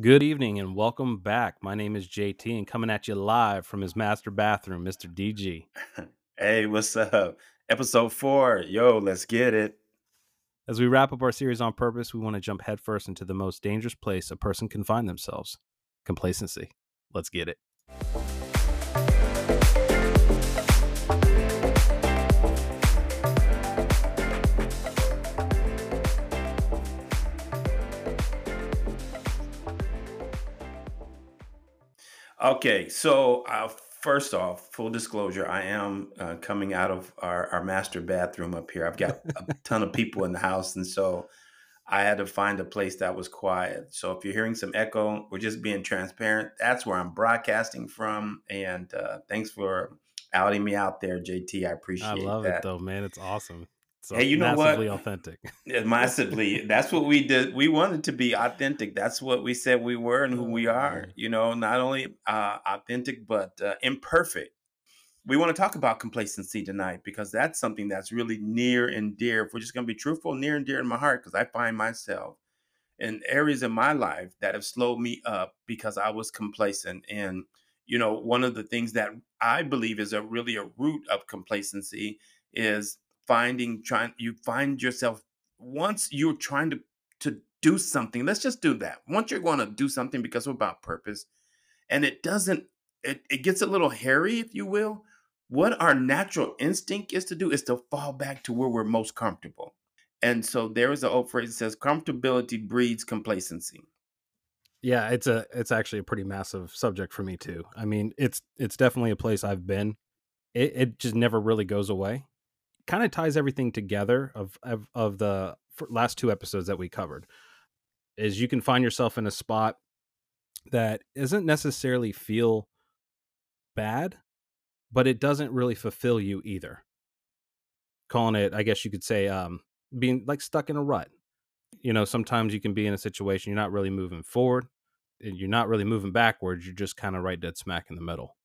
Good evening and welcome back. My name is JT and coming at you live from his master bathroom, Mr. DG. Hey, what's up? Episode four. Yo, let's get it. As we wrap up our series on purpose, we want to jump headfirst into the most dangerous place a person can find themselves complacency. Let's get it. Okay, so uh, first off, full disclosure, I am uh, coming out of our, our master bathroom up here. I've got a ton of people in the house, and so I had to find a place that was quiet. So if you're hearing some echo, we're just being transparent. That's where I'm broadcasting from. And uh, thanks for outing me out there, JT. I appreciate I love that. it though, man. It's awesome. It's Hey, you know what? massively authentic. Massively. That's what we did. We wanted to be authentic. That's what we said we were and who we Oh, are. You know, not only uh, authentic, but uh, imperfect. We want to talk about complacency tonight because that's something that's really near and dear. If we're just going to be truthful, near and dear in my heart, because I find myself in areas in my life that have slowed me up because I was complacent. And, you know, one of the things that I believe is a really a root of complacency is finding, trying, you find yourself once you're trying to, to do something, let's just do that. Once you're going to do something because of about purpose, and it doesn't, it, it gets a little hairy, if you will. What our natural instinct is to do is to fall back to where we're most comfortable. And so there is an old phrase that says comfortability breeds complacency. Yeah, it's a it's actually a pretty massive subject for me too. I mean, it's it's definitely a place I've been. It it just never really goes away. Kind of ties everything together of of, of the last two episodes that we covered. Is you can find yourself in a spot that isn't necessarily feel bad, but it doesn't really fulfill you either. Calling it, I guess you could say, um, being like stuck in a rut. You know, sometimes you can be in a situation you're not really moving forward, and you're not really moving backwards. You're just kind of right dead smack in the middle.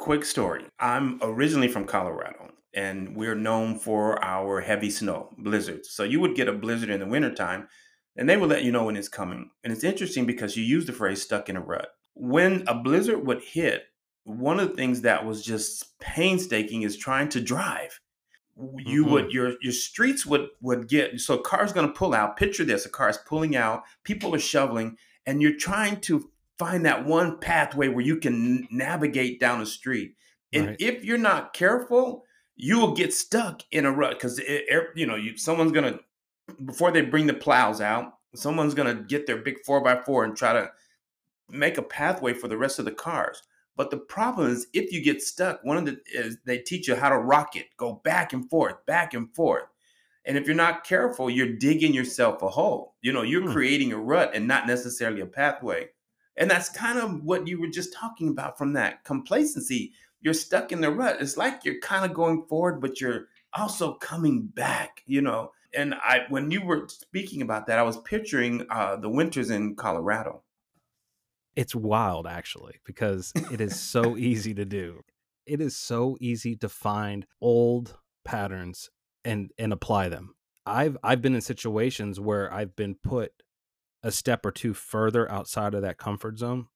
Quick story I'm originally from Colorado, and we're known for our heavy snow, blizzards. So you would get a blizzard in the wintertime, and they would let you know when it's coming. And it's interesting because you use the phrase stuck in a rut. When a blizzard would hit, one of the things that was just painstaking is trying to drive. You Mhm. would your your streets would would get so a car's going to pull out. Picture this: a car is pulling out, people are shoveling, and you're trying to find that one pathway where you can navigate down the street. And Right. if you're not careful, you will get stuck in a rut because you know you someone's gonna before they bring the plows out, someone's gonna get their big four by four and try to make a pathway for the rest of the cars. But the problem is, if you get stuck, one of the is they teach you how to rock it, go back and forth, back and forth. And if you're not careful, you're digging yourself a hole. You know, you're Hmm. creating a rut and not necessarily a pathway. And that's kind of what you were just talking about from that complacency. You're stuck in the rut. It's like you're kind of going forward, but you're also coming back, you know. And I when you were speaking about that, I was picturing uh, the winters in Colorado. It's wild actually because it is so easy to do. It is so easy to find old patterns and and apply them. I've I've been in situations where I've been put a step or two further outside of that comfort zone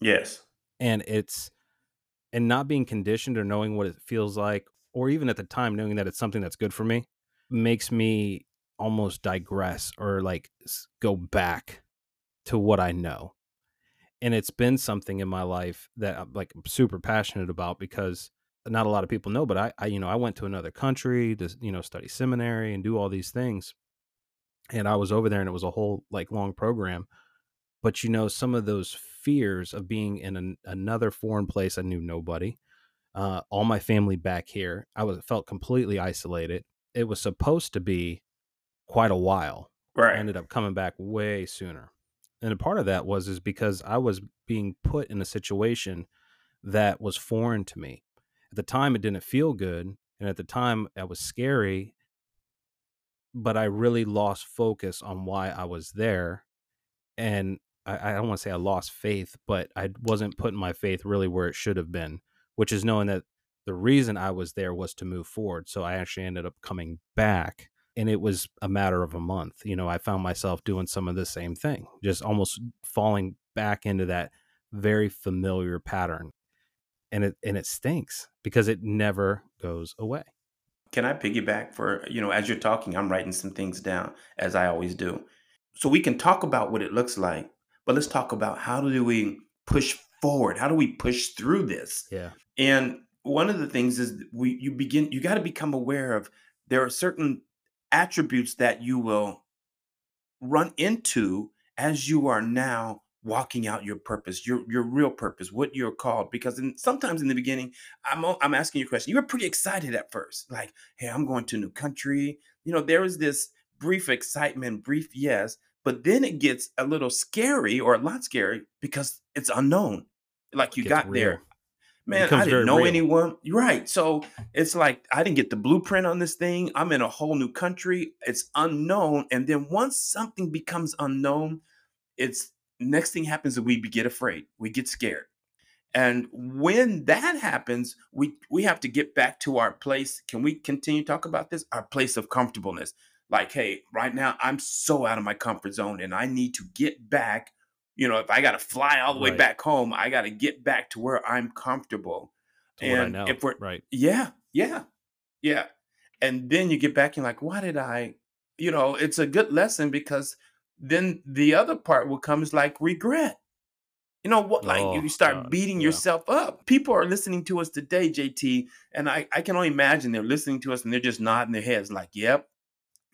Yes. and it's and not being conditioned or knowing what it feels like or even at the time knowing that it's something that's good for me makes me almost digress or like go back to what I know. And it's been something in my life that I'm like super passionate about because not a lot of people know, but I, I you know, I went to another country to, you know, study seminary and do all these things. And I was over there and it was a whole like long program. But you know, some of those fears of being in an, another foreign place, I knew nobody. Uh, all my family back here, I was felt completely isolated. It was supposed to be quite a while. I Right. ended up coming back way sooner. And a part of that was is because I was being put in a situation that was foreign to me. At the time it didn't feel good, and at the time it was scary, but I really lost focus on why I was there. And I, I don't want to say I lost faith, but I wasn't putting my faith really where it should have been, which is knowing that the reason I was there was to move forward. So I actually ended up coming back and it was a matter of a month. You know, I found myself doing some of the same thing, just almost falling back into that very familiar pattern. And it and it stinks because it never goes away. Can I piggyback for, you know, as you're talking, I'm writing some things down as I always do. So we can talk about what it looks like, but let's talk about how do we push forward? How do we push through this? Yeah. And one of the things is we you begin you got to become aware of there are certain attributes that you will run into as you are now walking out your purpose, your your real purpose, what you're called. Because in, sometimes in the beginning, I'm I'm asking you a question. You were pretty excited at first, like, "Hey, I'm going to a new country." You know, there is this brief excitement, brief yes, but then it gets a little scary or a lot scary because it's unknown. Like you got real. there, man. I didn't know real. anyone. Right, so it's like I didn't get the blueprint on this thing. I'm in a whole new country. It's unknown, and then once something becomes unknown, it's next thing happens is we get afraid, we get scared. And when that happens, we we have to get back to our place. Can we continue to talk about this? Our place of comfortableness. Like, hey, right now I'm so out of my comfort zone and I need to get back. You know, if I got to fly all the way back home, I got to get back to where I'm comfortable. To and if we're right, yeah, yeah, yeah, and then you get back and like, why did I? You know, it's a good lesson because then the other part will come is like regret. You know what? Like oh, you start God, beating yeah. yourself up. People are listening to us today, JT, and I, I can only imagine they're listening to us and they're just nodding their heads like, "Yep,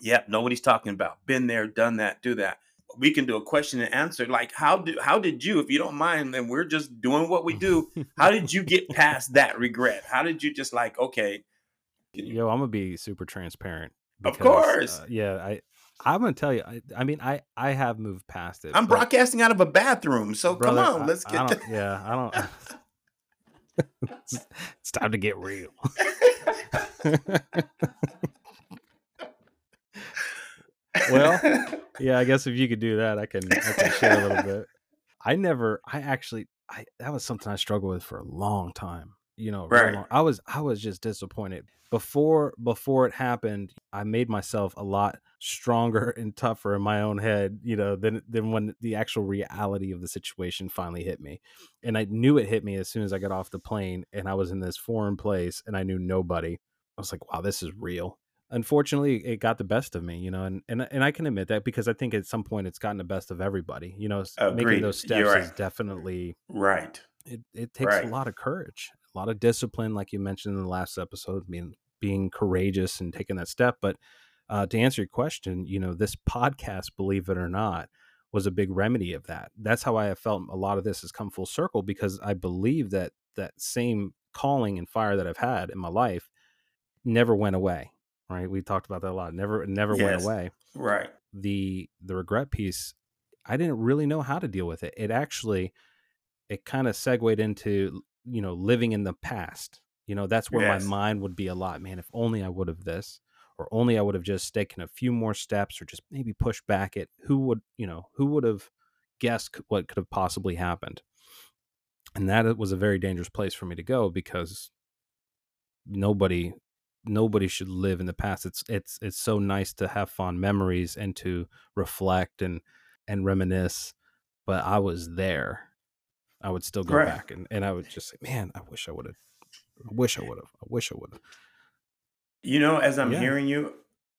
yep, know what he's talking about. Been there, done that, do that." We can do a question and answer. Like, how did how did you, if you don't mind, then we're just doing what we do. how did you get past that regret? How did you just like, okay? Yo, I'm gonna be super transparent. Because, of course. Uh, yeah, I I'm gonna tell you. I, I, mean, I I have moved past it. I'm broadcasting out of a bathroom, so brother, come on, let's get. I yeah, I don't. it's, it's time to get real. well, yeah, I guess if you could do that, I can I can share a little bit. I never, I actually, I that was something I struggled with for a long time. You know, right. Long, I was I was just disappointed before before it happened. I made myself a lot stronger and tougher in my own head, you know, than than when the actual reality of the situation finally hit me. And I knew it hit me as soon as I got off the plane and I was in this foreign place and I knew nobody. I was like, wow, this is real. Unfortunately, it got the best of me, you know, and and, and I can admit that because I think at some point it's gotten the best of everybody. You know, Agreed. making those steps right. is definitely right. It it takes right. a lot of courage, a lot of discipline, like you mentioned in the last episode, being being courageous and taking that step. But uh, to answer your question, you know, this podcast, believe it or not, was a big remedy of that. That's how I have felt a lot of this has come full circle because I believe that that same calling and fire that I've had in my life never went away. Right? We talked about that a lot. Never, never yes. went away. Right. The the regret piece, I didn't really know how to deal with it. It actually, it kind of segued into you know living in the past. You know, that's where yes. my mind would be a lot. Man, if only I would have this or only I would have just taken a few more steps or just maybe pushed back it, who would, you know, who would have guessed what could have possibly happened? And that was a very dangerous place for me to go because nobody nobody should live in the past. It's it's it's so nice to have fond memories and to reflect and and reminisce. But I was there. I would still go right. back and, and I would just say, Man, I wish I would have I wish I would have. I wish I would have. You know, as I'm yeah. hearing you,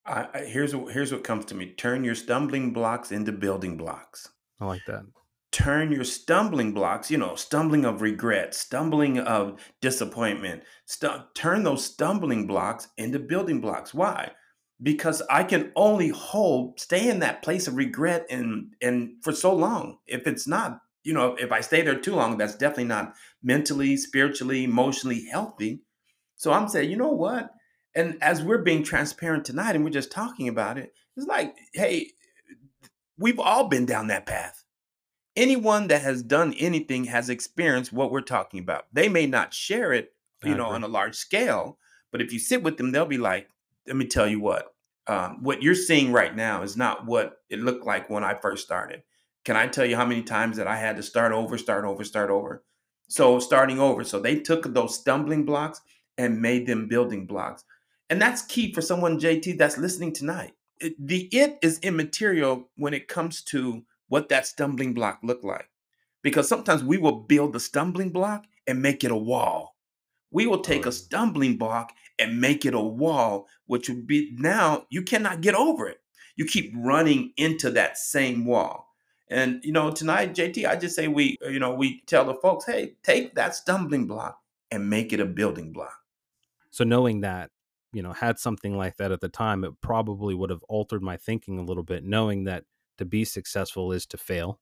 I, I, here's here's what comes to me: turn your stumbling blocks into building blocks. I like that. Turn your stumbling blocks, you know, stumbling of regret, stumbling of disappointment. St- turn those stumbling blocks into building blocks. Why? Because I can only hold, stay in that place of regret and and for so long. If it's not, you know, if I stay there too long, that's definitely not mentally, spiritually, emotionally healthy. So I'm saying, you know what? And as we're being transparent tonight and we're just talking about it, it's like, hey, we've all been down that path. Anyone that has done anything has experienced what we're talking about. They may not share it, you know, on a large scale, but if you sit with them, they'll be like, let me tell you what, um, what you're seeing right now is not what it looked like when I first started. Can I tell you how many times that I had to start over, start over, start over? So starting over. So they took those stumbling blocks and made them building blocks. And that's key for someone, JT, that's listening tonight. It, the it is immaterial when it comes to what that stumbling block look like. Because sometimes we will build the stumbling block and make it a wall. We will take a stumbling block and make it a wall, which would be now you cannot get over it. You keep running into that same wall. And you know, tonight, JT, I just say we, you know, we tell the folks, hey, take that stumbling block and make it a building block. So knowing that, you know, had something like that at the time, it probably would have altered my thinking a little bit, knowing that to be successful is to fail.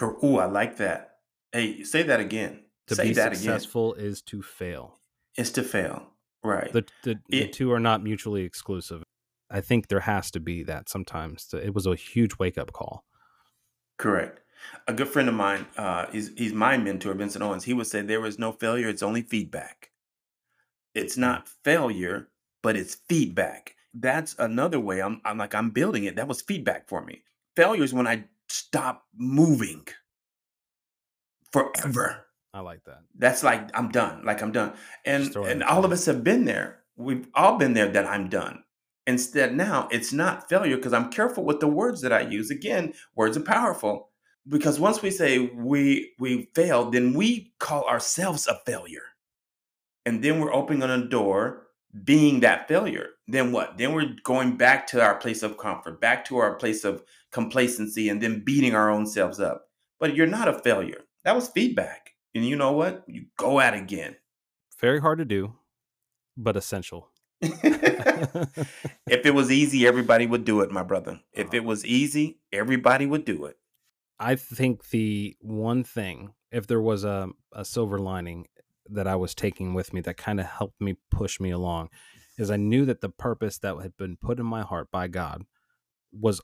Oh, I like that. Hey, say that again. To say be successful again. is to fail. Is to fail. Right. The, the, it, the two are not mutually exclusive. I think there has to be that sometimes. It was a huge wake up call. Correct. A good friend of mine, uh, he's, he's my mentor, Vincent Owens. He would say there is no failure, it's only feedback. It's not failure, but it's feedback. That's another way I'm, I'm like, I'm building it. That was feedback for me. Failure is when I stop moving forever. I like that. That's like I'm done. Like I'm done. And and all of us have been there. We've all been there that I'm done. Instead, now it's not failure because I'm careful with the words that I use. Again, words are powerful because once we say we we failed, then we call ourselves a failure, and then we're opening on a door being that failure. Then what? Then we're going back to our place of comfort, back to our place of complacency, and then beating our own selves up. But you're not a failure. That was feedback, and you know what? You go at it again. Very hard to do, but essential. if it was easy, everybody would do it, my brother. If ah. it was easy, everybody would do it. I think the one thing, if there was a, a silver lining that I was taking with me that kind of helped me push me along, is I knew that the purpose that had been put in my heart by God was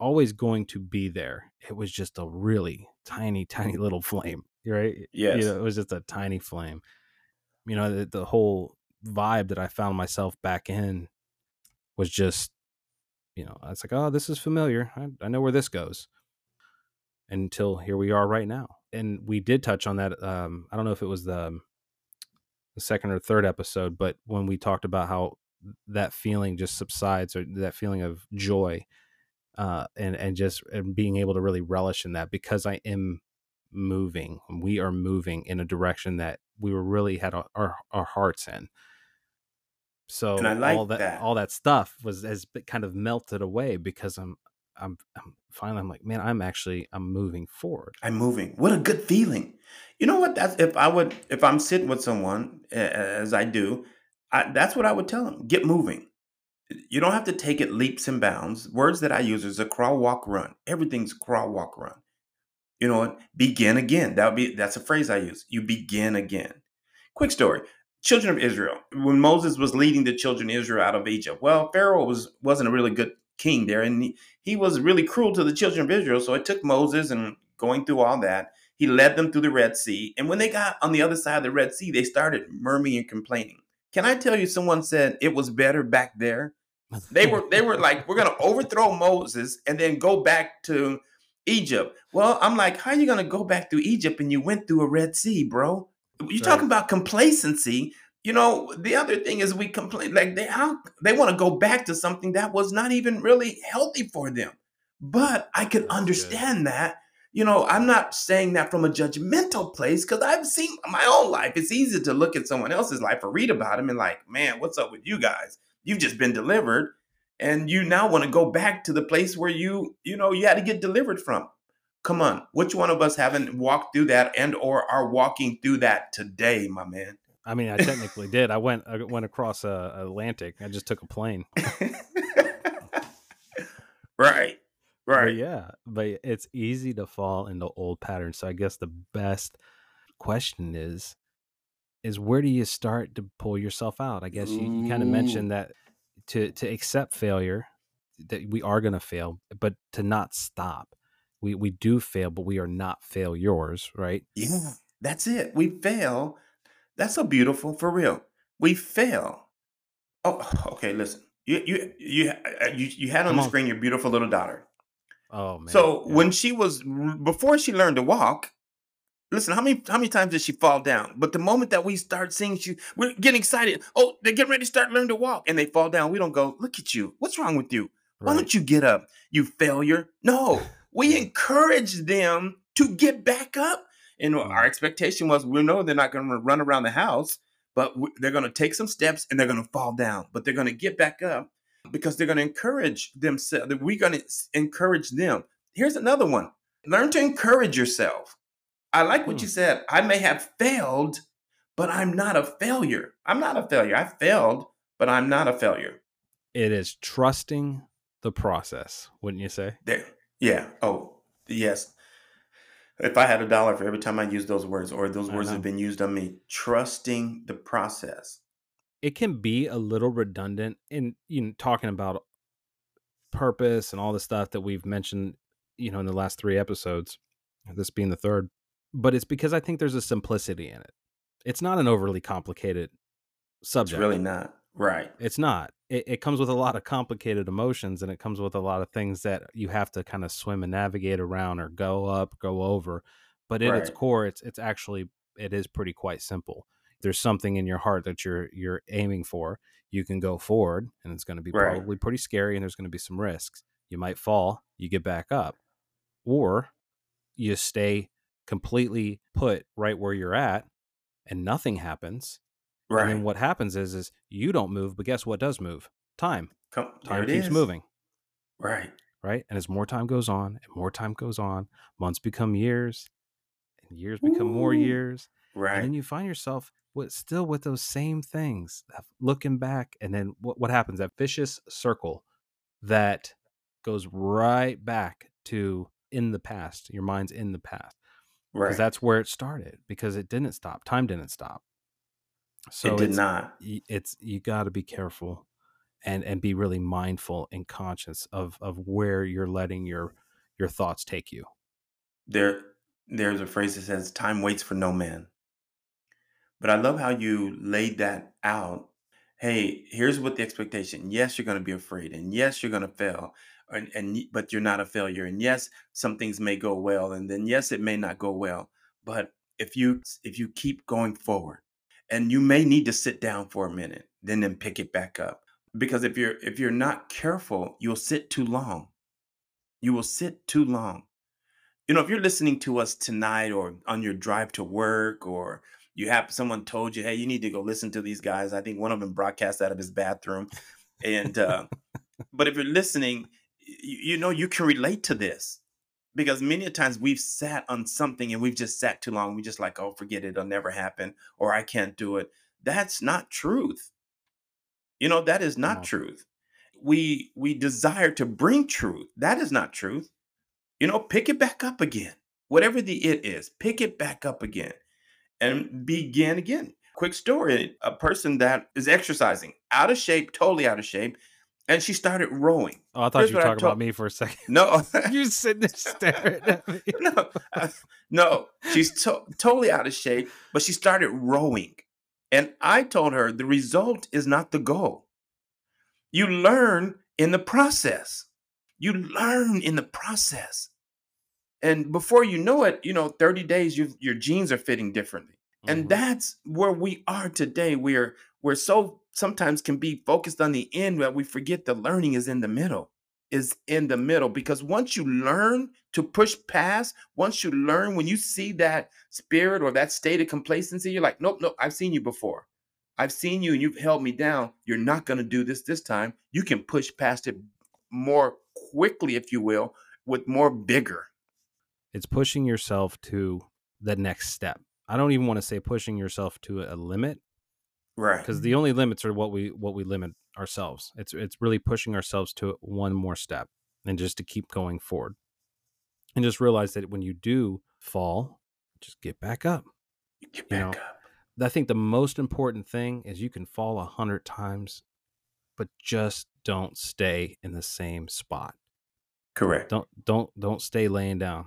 always going to be there. It was just a really tiny, tiny little flame, right? Yes. You know, it was just a tiny flame. You know, the, the whole vibe that I found myself back in was just, you know, it's like, oh, this is familiar. I, I know where this goes. Until here we are right now. And we did touch on that. Um, I don't know if it was the, the second or third episode, but when we talked about how that feeling just subsides or that feeling of joy uh, and and just and being able to really relish in that because I am moving. We are moving in a direction that we were really had our our, our hearts in. So like all that, that, all that stuff was has kind of melted away because I'm I'm I'm finally I'm like, man, I'm actually I'm moving forward. I'm moving. What a good feeling. You know what? That's if I would if I'm sitting with someone as I do, I, that's what I would tell them. Get moving. You don't have to take it leaps and bounds. Words that I use is a crawl, walk, run. Everything's crawl, walk, run. You know what? Begin again. That would be that's a phrase I use. You begin again. Quick story children of Israel, when Moses was leading the children of Israel out of Egypt, well, Pharaoh was wasn't a really good king there, and he, he was really cruel to the children of Israel. So it took Moses and going through all that, he led them through the Red Sea. And when they got on the other side of the Red Sea, they started murmuring and complaining. Can I tell you, someone said it was better back there. They were they were like, we're gonna overthrow Moses and then go back to Egypt. Well, I'm like, how are you gonna go back through Egypt and you went through a Red Sea, bro? You're right. talking about complacency. You know, the other thing is we complain like they how they want to go back to something that was not even really healthy for them. But I can understand that. You know, I'm not saying that from a judgmental place because I've seen my own life. It's easy to look at someone else's life or read about them and like, man, what's up with you guys? You've just been delivered, and you now want to go back to the place where you, you know, you had to get delivered from. Come on, which one of us haven't walked through that and or are walking through that today, my man? I mean, I technically did. I went I went across uh, Atlantic. I just took a plane. right. Right. But yeah, but it's easy to fall into old patterns. So I guess the best question is is where do you start to pull yourself out? I guess you, you kind of mentioned that to to accept failure that we are going to fail, but to not stop we we do fail, but we are not failures, right? Yeah, that's it. We fail. That's so beautiful for real. We fail. Oh, okay. Listen, you you you uh, you, you had on Come the screen your beautiful little daughter. Oh man. So yeah. when she was before she learned to walk, Listen, how many how many times did she fall down? But the moment that we start seeing she, we're getting excited. Oh, they're getting ready to start learning to walk, and they fall down. We don't go, look at you. What's wrong with you? Why Right. don't you get up? You failure. No, we encourage them to get back up. And Mm. our expectation was, we know they're not going to run around the house, but they're going to take some steps and they're going to fall down, but they're going to get back up because they're going to encourage themselves. We're going to encourage them. Here's another one learn to encourage yourself. I like what Hmm. you said. I may have failed, but I'm not a failure. I'm not a failure. I failed, but I'm not a failure. It is trusting the process, wouldn't you say? There. Yeah. Oh, yes. If I had a dollar for every time I use those words, or those I words know. have been used on me, trusting the process. It can be a little redundant in you know talking about purpose and all the stuff that we've mentioned, you know, in the last three episodes, this being the third. But it's because I think there's a simplicity in it. It's not an overly complicated It's subject. really not. Right. It's not. It, it comes with a lot of complicated emotions and it comes with a lot of things that you have to kind of swim and navigate around or go up, go over. But at its core, it's it's actually it is pretty quite simple. There's something in your heart that you're you're aiming for. You can go forward and it's going to be Right. probably pretty scary and there's going to be some risks. You might fall, you get back up. Or you stay completely put right where you're at and nothing happens Right. then what happens is is you don't move, but guess what does move? Time. Come, Time keeps is. moving, Right. right? And as more time goes on and more time goes on, months become years, and years become more Ooh. years, and Right. then you find yourself with still with those same things, looking back, and then what what happens? That vicious circle that goes right back to in the past. Your mind's in the past Right. because that's where it started. Because it didn't stop. Time didn't stop. So it did it's not. it's you got to be careful and and be really mindful and conscious of of where you're letting your your thoughts take you There, there's a phrase that says, "Time waits for no man." But I love how you laid that out. Hey, here's what the expectation. Yes, you're going to be afraid, and yes, you're going to fail, and, and but you're not a failure. And yes, some things may go well, and then yes, it may not go well. But if you if you keep going forward, and you may need to sit down for a minute, then then pick it back up. Because if you're if you're not careful, you'll sit too long. You will sit too long you know, if you're listening to us tonight or on your drive to work or you have someone told you, hey, you need to go listen to these guys. I think one of them broadcast out of his bathroom. And uh, but if you're listening, you, you know you can relate to this because many a times we've sat on something and we've just sat too long. We just like, oh, forget it, it'll never happen, or I can't do it. That's not truth. You know, that is not No. truth. We we desire to bring truth. That is not truth. You know, pick it back up again. Whatever the it is, pick it back up again and begin again. Quick story a person that is exercising, out of shape, totally out of shape, and she started rowing. oh i thought Here's you were talking about me for a second No, you're sitting there staring at me no, uh, no, she's to- totally out of shape, but she started rowing. And I told her the result is not the goal. You learn in the process. You learn in the process. And before you know it, you know, 30 days, you, your jeans are fitting differently. And Mhm. that's where we are today. We're we're so sometimes can be focused on the end that we forget the learning is in the middle. Is in the middle because once you learn to push past, once you learn when you see that spirit or that state of complacency, you're like, nope, nope, I've seen you before. I've seen you and you've held me down. You're not going to do this this time. You can push past it more quickly, if you will, with more vigor. it's pushing yourself to the next step i don't even want to say pushing yourself to a limit Right. because the only limits are what we what we limit ourselves it's it's really pushing ourselves to one more step and just to keep going forward and just realize that when you do fall just get back up You get you back know, up. i think the most important thing is you can fall a hundred times but just don't stay in the same spot Correct. don't don't don't stay laying down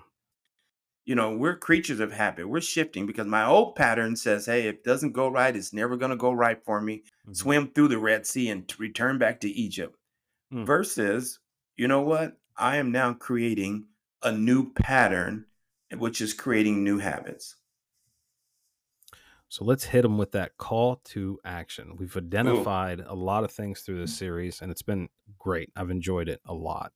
you know, we're creatures of habit. We're shifting because my old pattern says, hey, if it doesn't go right, it's never going to go right for me. Mhm. Swim through the Red Sea and return back to Egypt. Mm. Versus, you know what? I am now creating a new pattern, which is creating new habits. So let's hit them with that call to action. We've identified Ooh. a lot of things through this series, and it's been great. I've enjoyed it a lot.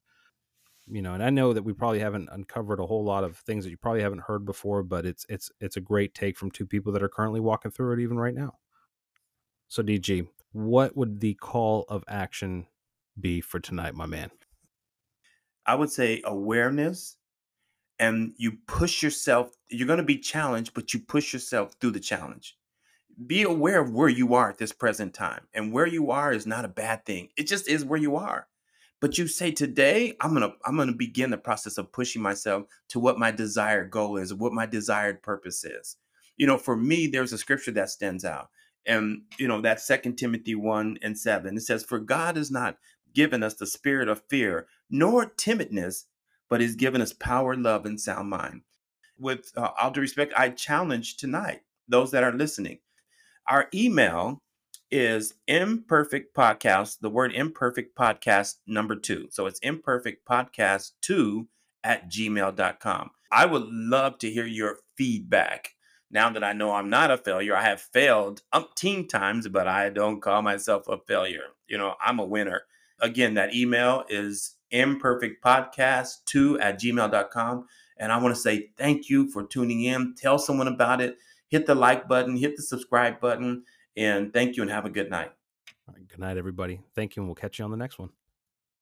You know, and I know that we probably haven't uncovered a whole lot of things that you probably haven't heard before, but it's it's it's a great take from two people that are currently walking through it even right now. So DG, what would the call of action be for tonight, my man? I would say awareness and you push yourself. You're going to be challenged, but you push yourself through the challenge. Be aware of where you are at this present time. And where you are is not a bad thing. It just is where you are. But you say today, I'm gonna I'm gonna begin the process of pushing myself to what my desired goal is, what my desired purpose is. You know, for me, there's a scripture that stands out. And you know, that second Timothy 1 and 7. It says, For God has not given us the spirit of fear, nor timidness, but He's given us power, love, and sound mind. With uh, all due respect, I challenge tonight those that are listening. Our email is imperfect podcast, the word imperfect podcast number two. So it's imperfect podcast two at gmail.com. I would love to hear your feedback. Now that I know I'm not a failure, I have failed umpteen times, but I don't call myself a failure. You know, I'm a winner. Again, that email is imperfectpodcast2 at gmail.com. And I want to say thank you for tuning in. Tell someone about it. Hit the like button, hit the subscribe button, and thank you and have a good night. good night, everybody. Thank you, and we'll catch you on the next one.